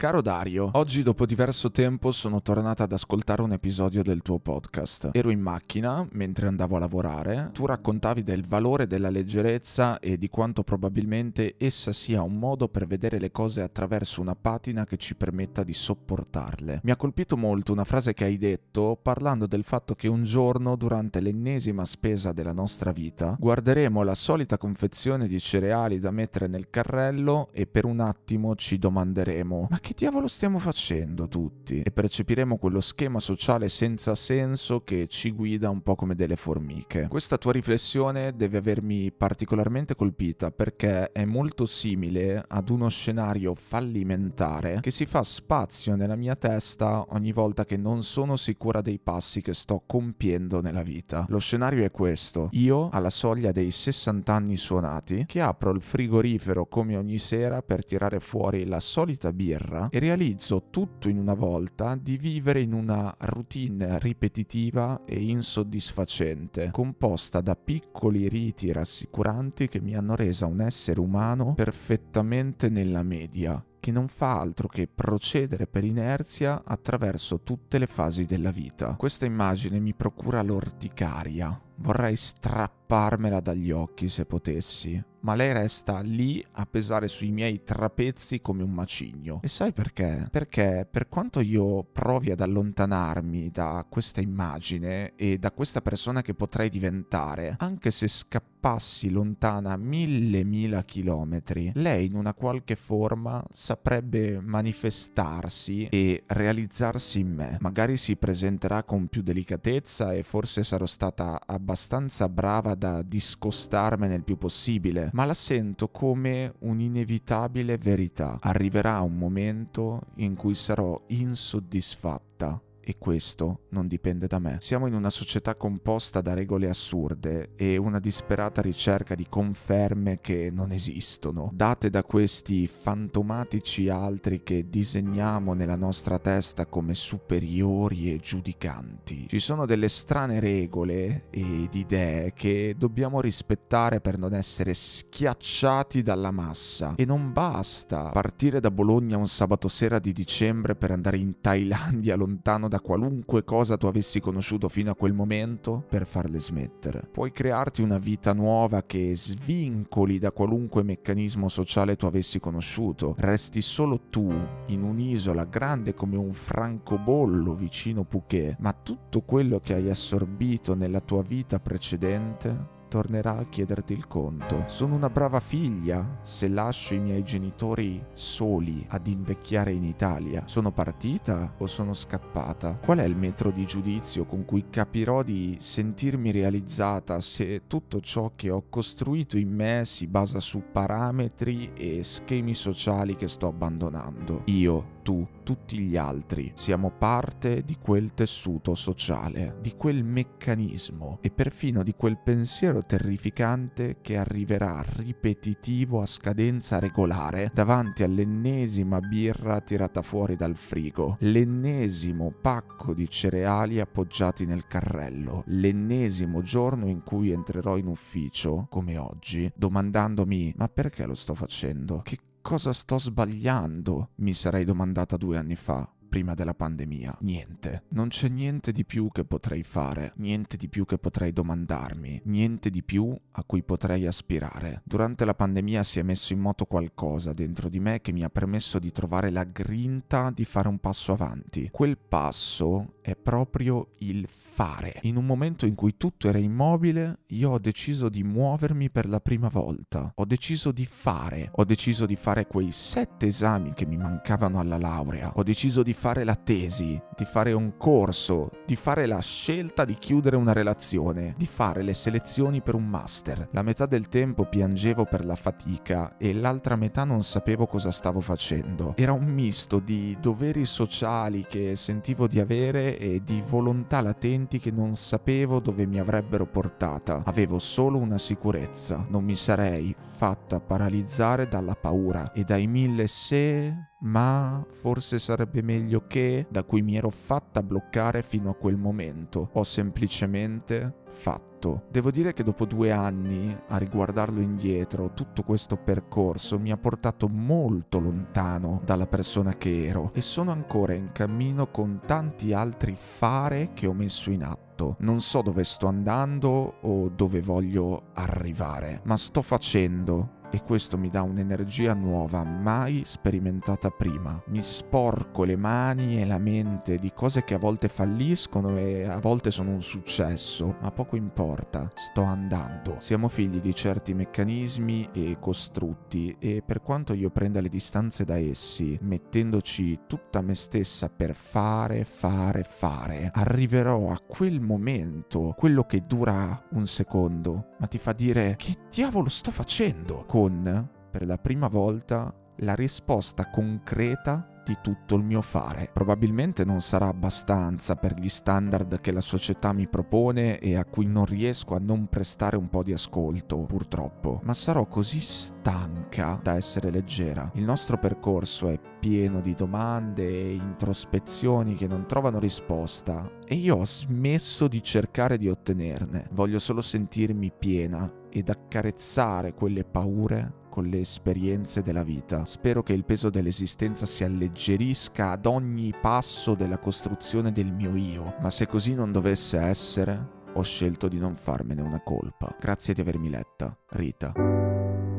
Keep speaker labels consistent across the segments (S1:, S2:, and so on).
S1: Caro Dario, oggi dopo diverso tempo sono tornata ad ascoltare un episodio del tuo podcast. Ero in macchina mentre andavo a lavorare, tu raccontavi del valore della leggerezza e di quanto probabilmente essa sia un modo per vedere le cose attraverso una patina che ci permetta di sopportarle. Mi ha colpito molto una frase che hai detto parlando del fatto che un giorno durante l'ennesima spesa della nostra vita guarderemo la solita confezione di cereali da mettere nel carrello e per un attimo ci domanderemo ma che che diavolo stiamo facendo tutti? E percepiremo quello schema sociale senza senso che ci guida un po' come delle formiche. Questa tua riflessione deve avermi particolarmente colpita perché è molto simile ad uno scenario fallimentare che si fa spazio nella mia testa ogni volta che non sono sicura dei passi che sto compiendo nella vita. Lo scenario è questo. Io, alla soglia dei 60 anni suonati, che apro il frigorifero come ogni sera per tirare fuori la solita birra terra e realizzo tutto in una volta di vivere in una routine ripetitiva e insoddisfacente, composta da piccoli riti rassicuranti che mi hanno resa un essere umano perfettamente nella media che non fa altro che procedere per inerzia attraverso tutte le fasi della vita. Questa immagine mi procura l'orticaria. Vorrei strapparmela dagli occhi se potessi, ma lei resta lì a pesare sui miei trapezzi come un macigno. E sai perché? Perché per quanto io provi ad allontanarmi da questa immagine e da questa persona che potrei diventare, anche se scappassi lontana mille mila chilometri, lei in una qualche forma saprebbe manifestarsi e realizzarsi in me. Magari si presenterà con più delicatezza e forse sarò stata abbastanza brava da discostarmene il più possibile ma la sento come un'inevitabile verità. Arriverà un momento in cui sarò insoddisfatta e questo non dipende da me. Siamo in una società composta da regole assurde e una disperata ricerca di conferme che non esistono, date da questi fantomatici altri che disegniamo nella nostra testa come superiori e giudicanti. Ci sono delle strane regole ed idee che dobbiamo rispettare per non essere schiacciati dalla massa e non basta partire da Bologna un sabato sera di dicembre per andare in Thailandia lontano da da qualunque cosa tu avessi conosciuto fino a quel momento per farle smettere. Puoi crearti una vita nuova che svincoli da qualunque meccanismo sociale tu avessi conosciuto. Resti solo tu in un'isola grande come un francobollo vicino Phuket, ma tutto quello che hai assorbito nella tua vita precedente tornerà a chiederti il conto. Sono una brava figlia se lascio i miei genitori soli ad invecchiare in Italia. Sono partita o sono scappata? Qual è il metro di giudizio con cui capirò di sentirmi realizzata se tutto ciò che ho costruito in me si basa su parametri e schemi sociali che sto abbandonando? Io tu, tutti gli altri, siamo parte di quel tessuto sociale, di quel meccanismo e perfino di quel pensiero terrificante che arriverà ripetitivo a scadenza regolare davanti all'ennesima birra tirata fuori dal frigo, l'ennesimo pacco di cereali appoggiati nel carrello, l'ennesimo giorno in cui entrerò in ufficio, come oggi, domandandomi ma perché lo sto facendo? Che cosa sto sbagliando? Mi sarei domandata due anni fa prima della pandemia. Niente. Non c'è niente di più che potrei fare, niente di più che potrei domandarmi, niente di più a cui potrei aspirare. Durante la pandemia si è messo in moto qualcosa dentro di me che mi ha permesso di trovare la grinta di fare un passo avanti. Quel passo è proprio il fare. In un momento in cui tutto era immobile, io ho deciso di muovermi per la prima volta. Ho deciso di fare. Ho deciso di fare quei sette esami che mi mancavano alla laurea. Ho deciso di fare la tesi, di fare un corso, di fare la scelta di chiudere una relazione, di fare le selezioni per un master. La metà del tempo piangevo per la fatica e l'altra metà non sapevo cosa stavo facendo. Era un misto di doveri sociali che sentivo di avere e di volontà latenti che non sapevo dove mi avrebbero portata. Avevo solo una sicurezza, non mi sarei fatta paralizzare dalla paura e dai mille se ma forse sarebbe meglio che, da cui mi ero fatta bloccare fino a quel momento, ho semplicemente fatto. Devo dire che dopo due anni, a riguardarlo indietro, tutto questo percorso mi ha portato molto lontano dalla persona che ero e sono ancora in cammino con tanti altri fare che ho messo in atto. Non so dove sto andando o dove voglio arrivare, ma sto facendo e questo mi dà un'energia nuova mai sperimentata prima. Mi sporco le mani e la mente di cose che a volte falliscono e a volte sono un successo, ma poco importa, sto andando. Siamo figli di certi meccanismi e costrutti e per quanto io prenda le distanze da essi, mettendoci tutta me stessa per fare, fare, fare, arriverò a quel momento, quello che dura un secondo, ma ti fa dire che diavolo sto facendo? Con, per la prima volta, la risposta concreta di tutto il mio fare. Probabilmente non sarà abbastanza per gli standard che la società mi propone e a cui non riesco a non prestare un po' di ascolto, purtroppo, ma sarò così stanca da essere leggera. Il nostro percorso è pieno di domande e introspezioni che non trovano risposta e io ho smesso di cercare di ottenerne. Voglio solo sentirmi piena ed accarezzare quelle paure con le esperienze della vita. Spero che il peso dell'esistenza si alleggerisca ad ogni passo della costruzione del mio io, ma se così non dovesse essere, ho scelto di non farmene una colpa. Grazie di avermi letta, Rita.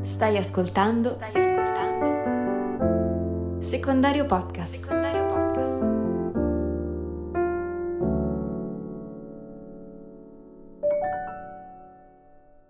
S2: Stai ascoltando? Stai ascoltando? Secondario podcast. Secondario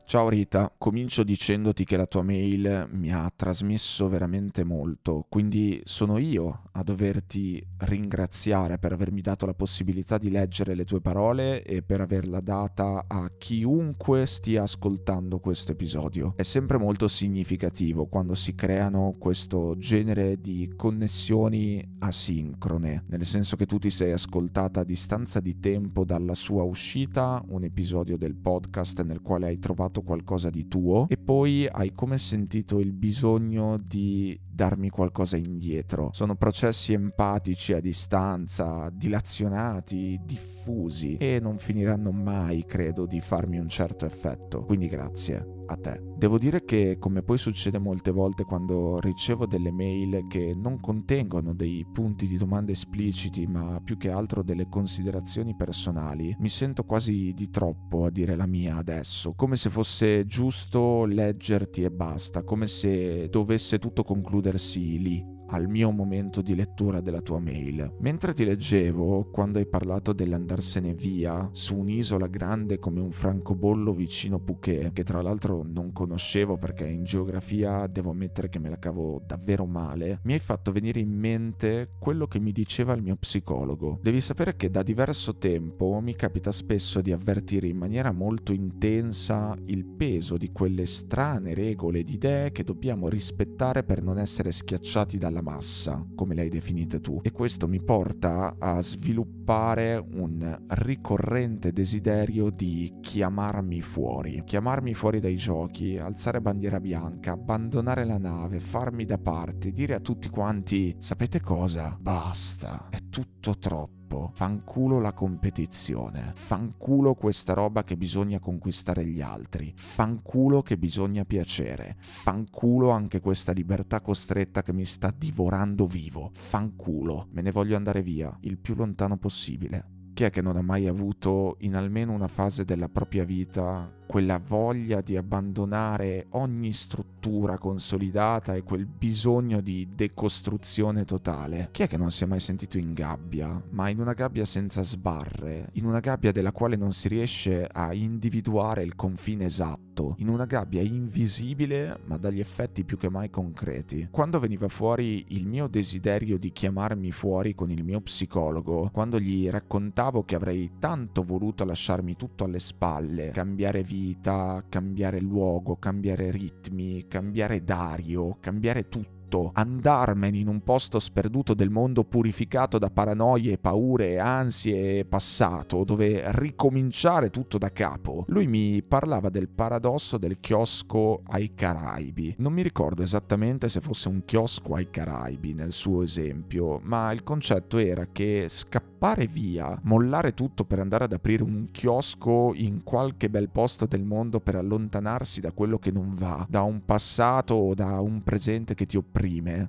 S1: Ciao Rita, comincio dicendoti che la tua mail mi ha trasmesso veramente molto, quindi sono io a doverti ringraziare per avermi dato la possibilità di leggere le tue parole e per averla data a chiunque stia ascoltando questo episodio. È sempre molto significativo quando si creano questo genere di connessioni asincrone, nel senso che tu ti sei ascoltata a distanza di tempo dalla sua uscita un episodio del podcast nel quale hai trovato fatto qualcosa di tuo e poi hai come sentito il bisogno di darmi qualcosa indietro. Sono processi empatici a distanza, dilazionati, diffusi e non finiranno mai, credo, di farmi un certo effetto. Quindi grazie a te. Devo dire che, come poi succede molte volte quando ricevo delle mail che non contengono dei punti di domanda espliciti, ma più che altro delle considerazioni personali, mi sento quasi di troppo a dire la mia adesso, come se fosse giusto leggerti e basta, come se dovesse tutto concludersi lì al mio momento di lettura della tua mail. Mentre ti leggevo, quando hai parlato dell'andarsene via su un'isola grande come un francobollo vicino Phuket, che tra l'altro non conoscevo perché in geografia devo ammettere che me la cavo davvero male, mi hai fatto venire in mente quello che mi diceva il mio psicologo. Devi sapere che da diverso tempo mi capita spesso di avvertire in maniera molto intensa il peso di quelle strane regole ed idee che dobbiamo rispettare per non essere schiacciati dalla della massa, come le hai definite tu, e questo mi porta a sviluppare un ricorrente desiderio di chiamarmi fuori, chiamarmi fuori dai giochi, alzare bandiera bianca, abbandonare la nave, farmi da parte, dire a tutti quanti, sapete cosa? Basta, è tutto troppo troppo. Fanculo la competizione. Fanculo questa roba che bisogna conquistare gli altri. Fanculo che bisogna piacere. Fanculo anche questa libertà costretta che mi sta divorando vivo. Fanculo. Me ne voglio andare via il più lontano possibile. Chi è che non ha mai avuto in almeno una fase della propria vita quella voglia di abbandonare ogni struttura consolidata e quel bisogno di decostruzione totale. Chi è che non si è mai sentito in gabbia, ma in una gabbia senza sbarre, in una gabbia della quale non si riesce a individuare il confine esatto, in una gabbia invisibile ma dagli effetti più che mai concreti. Quando veniva fuori il mio desiderio di chiamarmi fuori con il mio psicologo, quando gli raccontavo che avrei tanto voluto lasciarmi tutto alle spalle, cambiare vita, vita, cambiare luogo, cambiare ritmi, cambiare Dario, cambiare tutto tutto, andarmene in un posto sperduto del mondo purificato da paranoie, paure, ansie e passato, dove ricominciare tutto da capo. Lui mi parlava del paradosso del chiosco ai Caraibi. Non mi ricordo esattamente se fosse un chiosco ai Caraibi nel suo esempio, ma il concetto era che scappare via, mollare tutto per andare ad aprire un chiosco in qualche bel posto del mondo per allontanarsi da quello che non va, da un passato o da un presente che ti opprime,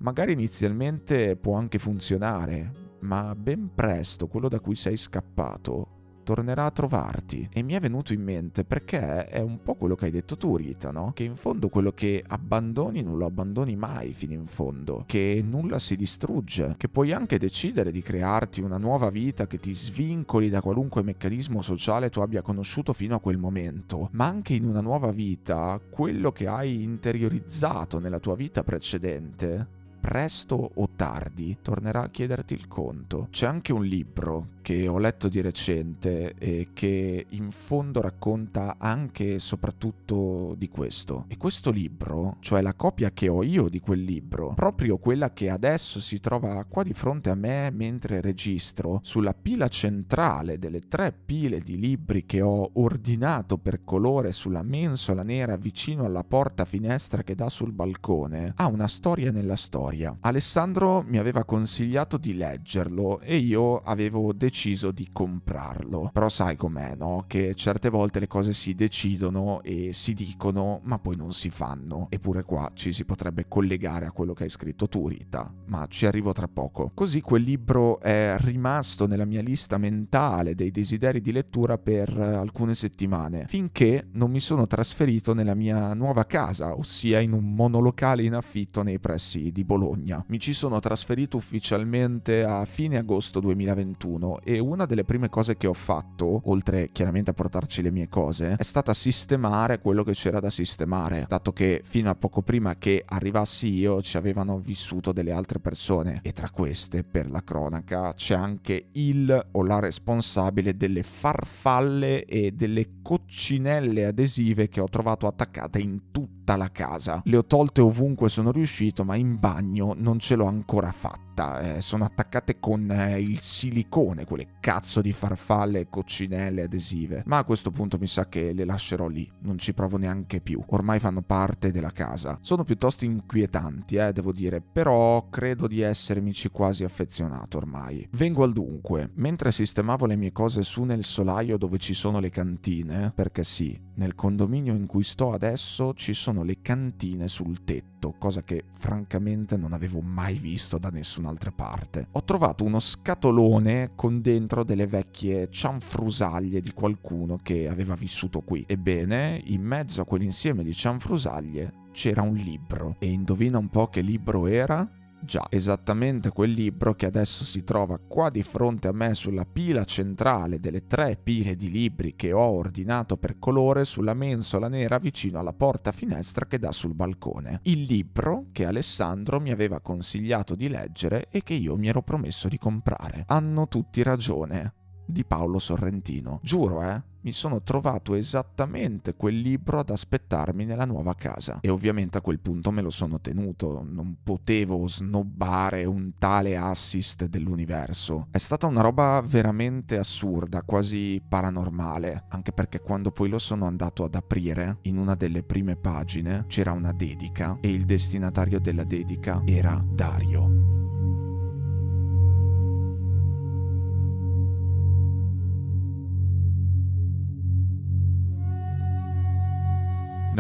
S1: magari inizialmente può anche funzionare, ma ben presto quello da cui sei scappato tornerà a trovarti. E mi è venuto in mente perché è un po' quello che hai detto tu, Rita, no? Che in fondo quello che abbandoni non lo abbandoni mai fino in fondo, che nulla si distrugge, che puoi anche decidere di crearti una nuova vita che ti svincoli da qualunque meccanismo sociale tu abbia conosciuto fino a quel momento, ma anche in una nuova vita quello che hai interiorizzato nella tua vita precedente presto o tardi tornerà a chiederti il conto. C'è anche un libro che ho letto di recente e che in fondo racconta anche e soprattutto di questo. E questo libro, cioè la copia che ho io di quel libro, proprio quella che adesso si trova qua di fronte a me mentre registro, sulla pila centrale delle tre pile di libri che ho ordinato per colore sulla mensola nera vicino alla porta finestra che dà sul balcone, ha una storia nella storia. Alessandro mi aveva consigliato di leggerlo e io avevo deciso di comprarlo. Però sai com'è, no? Che certe volte le cose si decidono e si dicono, ma poi non si fanno. Eppure qua ci si potrebbe collegare a quello che hai scritto tu, Rita. Ma ci arrivo tra poco. Così quel libro è rimasto nella mia lista mentale dei desideri di lettura per alcune settimane, finché non mi sono trasferito nella mia nuova casa, ossia in un monolocale in affitto nei pressi di Bologna. Mi ci sono trasferito ufficialmente a fine agosto 2021 e una delle prime cose che ho fatto, oltre chiaramente a portarci le mie cose, è stata sistemare quello che c'era da sistemare, dato che fino a poco prima che arrivassi io ci avevano vissuto delle altre persone. E tra queste, per la cronaca, c'è anche il o la responsabile delle farfalle e delle coccinelle adesive che ho trovato attaccate in tutta la casa. Le ho tolte ovunque sono riuscito, ma in bagno non ce l'ho ancora fatta fatta, eh, sono attaccate con eh, il silicone, quelle cazzo di farfalle, coccinelle adesive. Ma a questo punto mi sa che le lascerò lì, non ci provo neanche più. Ormai fanno parte della casa. Sono piuttosto inquietanti, eh, devo dire, però credo di essermici quasi affezionato ormai. Vengo al dunque. Mentre sistemavo le mie cose su nel solaio dove ci sono le cantine, perché sì, nel condominio in cui sto adesso ci sono le cantine sul tetto, cosa che francamente non avevo mai visto da nessun'altra un'altra parte. Ho trovato uno scatolone con dentro delle vecchie cianfrusaglie di qualcuno che aveva vissuto qui. Ebbene, in mezzo a quell'insieme di cianfrusaglie c'era un libro. E indovina un po' che libro era? Già, esattamente quel libro che adesso si trova qua di fronte a me sulla pila centrale delle tre pile di libri che ho ordinato per colore sulla mensola nera vicino alla porta finestra che dà sul balcone. Il libro che Alessandro mi aveva consigliato di leggere e che io mi ero promesso di comprare. Hanno tutti ragione di Paolo Sorrentino. Giuro, eh? Mi sono trovato esattamente quel libro ad aspettarmi nella nuova casa. E ovviamente a quel punto me lo sono tenuto, non potevo snobbare un tale assist dell'universo. È stata una roba veramente assurda, quasi paranormale, anche perché quando poi lo sono andato ad aprire, in una delle prime pagine c'era una dedica e il destinatario della dedica era Dario.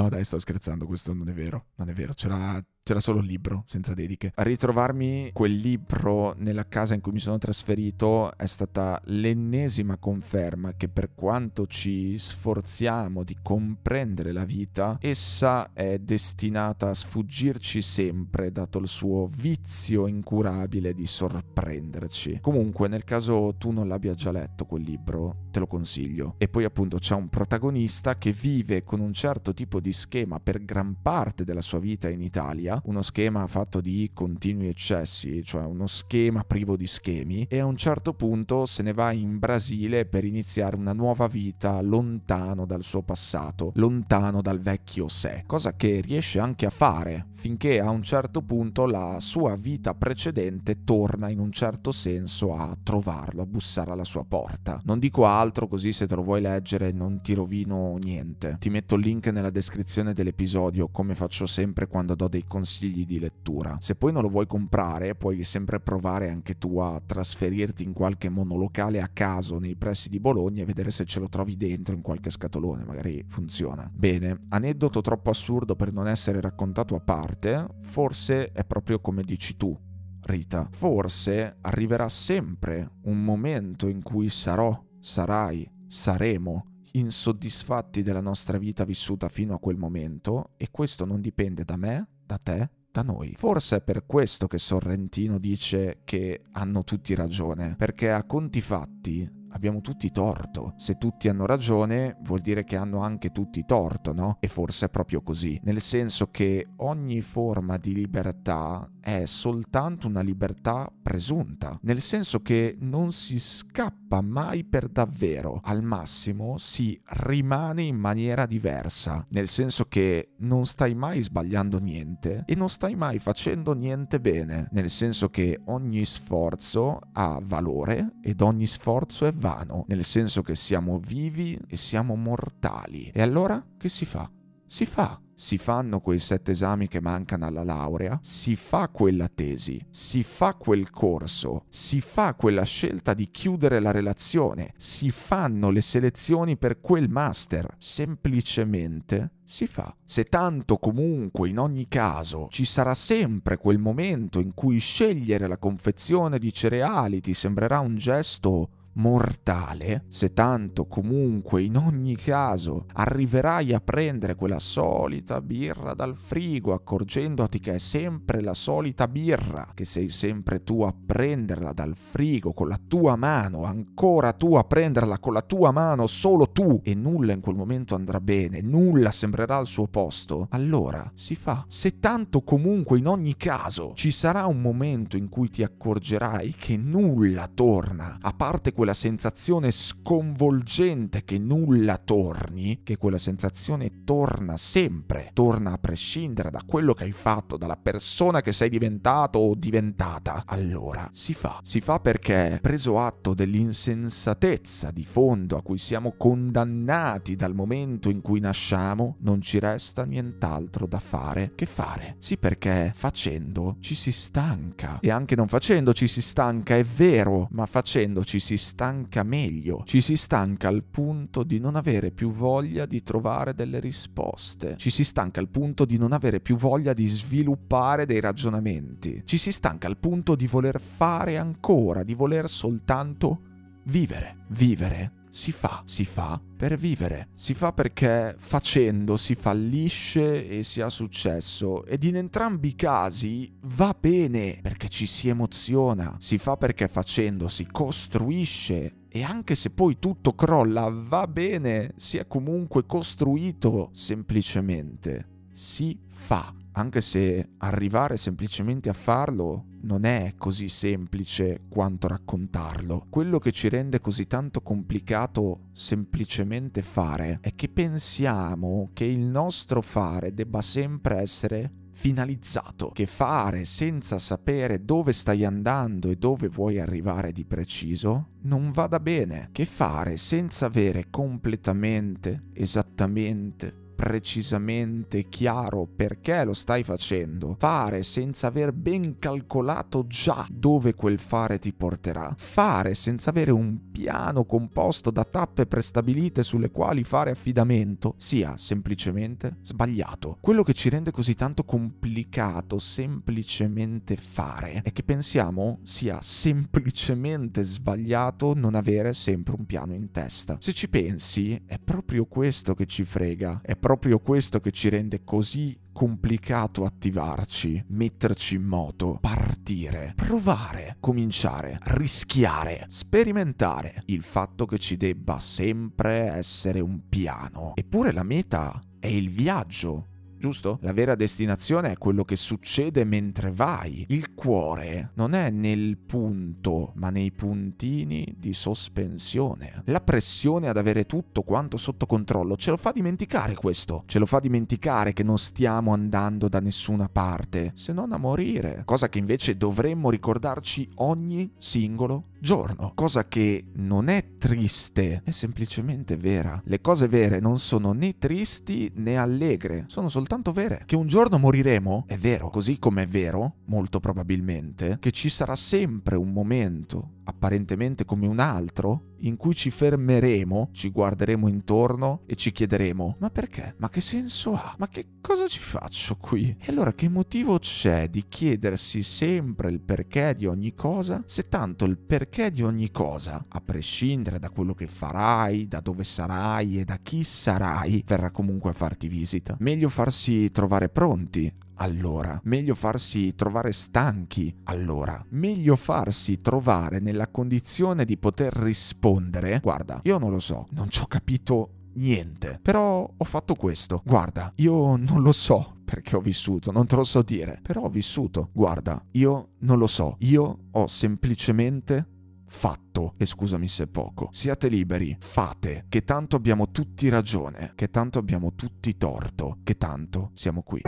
S1: No, dai, sto scherzando, questo non è vero. Non è vero, c'era, c'era solo il libro, senza dediche. Ritrovarmi quel libro nella casa in cui mi sono trasferito è stata l'ennesima conferma che per quanto ci sforziamo di comprendere la vita, essa è destinata a sfuggirci sempre, dato il suo vizio incurabile di sorprenderci. Comunque, nel caso tu non l'abbia già letto quel libro, te lo consiglio. E poi appunto c'è un protagonista che vive con un certo tipo di schema per gran parte della sua vita in Italia sbaglia, uno schema fatto di continui eccessi, cioè uno schema privo di schemi, e a un certo punto se ne va in Brasile per iniziare una nuova vita lontano dal suo passato, lontano dal vecchio sé, cosa che riesce anche a fare finché a un certo punto la sua vita precedente torna in un certo senso a trovarlo, a bussare alla sua porta. Non dico altro così se te lo vuoi leggere non ti rovino niente. Ti metto il link nella descrizione dell'episodio come faccio sempre quando do dei consigli di lettura. Se poi non lo vuoi comprare puoi sempre provare anche tu a trasferirti in qualche monolocale a caso nei pressi di Bologna e vedere se ce lo trovi dentro in qualche scatolone, magari funziona. Bene, aneddoto troppo assurdo per non essere raccontato a parte, forse è proprio come dici tu, Rita. Forse arriverà sempre un momento in cui sarò, sarai, saremo insoddisfatti della nostra vita vissuta fino a quel momento e questo non dipende da me, da te, da noi. Forse è per questo che Sorrentino dice che hanno tutti ragione, perché a conti fatti abbiamo tutti torto. Se tutti hanno ragione, vuol dire che hanno anche tutti torto, no? E forse è proprio così, nel senso che ogni forma di libertà è soltanto una libertà presunta, nel senso che non si scappa mai per davvero, al massimo si rimane in maniera diversa, nel senso che non stai mai sbagliando niente e non stai mai facendo niente bene, nel senso che ogni sforzo ha valore ed ogni sforzo è vano, nel senso che siamo vivi e siamo mortali. E allora che si fa? Si fa si fanno quei sette esami che mancano alla laurea, si fa quella tesi, si fa quel corso, si fa quella scelta di chiudere la relazione, si fanno le selezioni per quel master, semplicemente si fa. Se tanto comunque in ogni caso ci sarà sempre quel momento in cui scegliere la confezione di cereali ti sembrerà un gesto mortale, se tanto comunque in ogni caso arriverai a prendere quella solita birra dal frigo accorgendoti che è sempre la solita birra, che sei sempre tu a prenderla dal frigo con la tua mano, ancora tu a prenderla con la tua mano, solo tu, e nulla in quel momento andrà bene, nulla sembrerà al suo posto, allora si fa. Se tanto comunque in ogni caso ci sarà un momento in cui ti accorgerai che nulla torna, a parte quella sensazione sconvolgente che nulla torni, che quella sensazione torna sempre, torna a prescindere da quello che hai fatto, dalla persona che sei diventato o diventata, allora si fa. Si fa perché, preso atto dell'insensatezza di fondo a cui siamo condannati dal momento in cui nasciamo, non ci resta nient'altro da fare che fare. Sì perché facendo ci si stanca e anche non facendo ci si stanca, è vero, ma facendo ci si stanca stanca meglio, ci si stanca al punto di non avere più voglia di trovare delle risposte, ci si stanca al punto di non avere più voglia di sviluppare dei ragionamenti, ci si stanca al punto di voler fare ancora, di voler soltanto vivere, vivere si fa, si fa per vivere, si fa perché facendo si fallisce e si ha successo. Ed in entrambi i casi va bene perché ci si emoziona, si fa perché facendo si costruisce. E anche se poi tutto crolla va bene, si è comunque costruito semplicemente, si fa anche se arrivare semplicemente a farlo non è così semplice quanto raccontarlo. Quello che ci rende così tanto complicato semplicemente fare è che pensiamo che il nostro fare debba sempre essere finalizzato, che fare senza sapere dove stai andando e dove vuoi arrivare di preciso non vada bene, che fare senza avere completamente, esattamente precisamente chiaro perché lo stai facendo, fare senza aver ben calcolato già dove quel fare ti porterà, fare senza avere un piano composto da tappe prestabilite sulle quali fare affidamento, sia semplicemente sbagliato. Quello che ci rende così tanto complicato semplicemente fare è che pensiamo sia semplicemente sbagliato non avere sempre un piano in testa. Se ci pensi, è proprio questo che ci frega, è proprio proprio questo che ci rende così complicato attivarci, metterci in moto, partire, provare, cominciare, rischiare, sperimentare. Il fatto che ci debba sempre essere un piano. Eppure la meta è il viaggio giusto? La vera destinazione è quello che succede mentre vai. Il cuore non è nel punto, ma nei puntini di sospensione. La pressione ad avere tutto quanto sotto controllo ce lo fa dimenticare questo. Ce lo fa dimenticare che non stiamo andando da nessuna parte, se non a morire. Cosa che invece dovremmo ricordarci ogni singolo giorno. Cosa che non è triste, è semplicemente vera. Le cose vere non sono né tristi né allegre, sono soltanto vere. Che un giorno moriremo è vero, così come è vero, molto probabilmente, che ci sarà sempre un momento apparentemente come un altro, in cui ci fermeremo, ci guarderemo intorno e ci chiederemo: ma perché? Ma che senso ha? Ma che cosa ci faccio qui? E allora che motivo c'è di chiedersi sempre il perché di ogni cosa, se tanto il perché di ogni cosa, a prescindere da quello che farai, da dove sarai e da chi sarai, verrà comunque a farti visita? Meglio farsi trovare pronti allora. Meglio farsi trovare stanchi, allora. Meglio farsi trovare nella condizione di poter rispondere. Guarda, io non lo so, non ci ho capito niente, però ho fatto questo. Guarda, io non lo so perché ho vissuto, non te lo so dire, però ho vissuto. Guarda, io non lo so, io ho semplicemente fatto, e scusami se è poco. Siate liberi, fate, che tanto abbiamo tutti ragione, che tanto abbiamo tutti torto, che tanto siamo qui.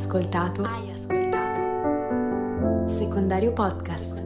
S2: Ascoltato? Hai ascoltato? Secondario Podcast.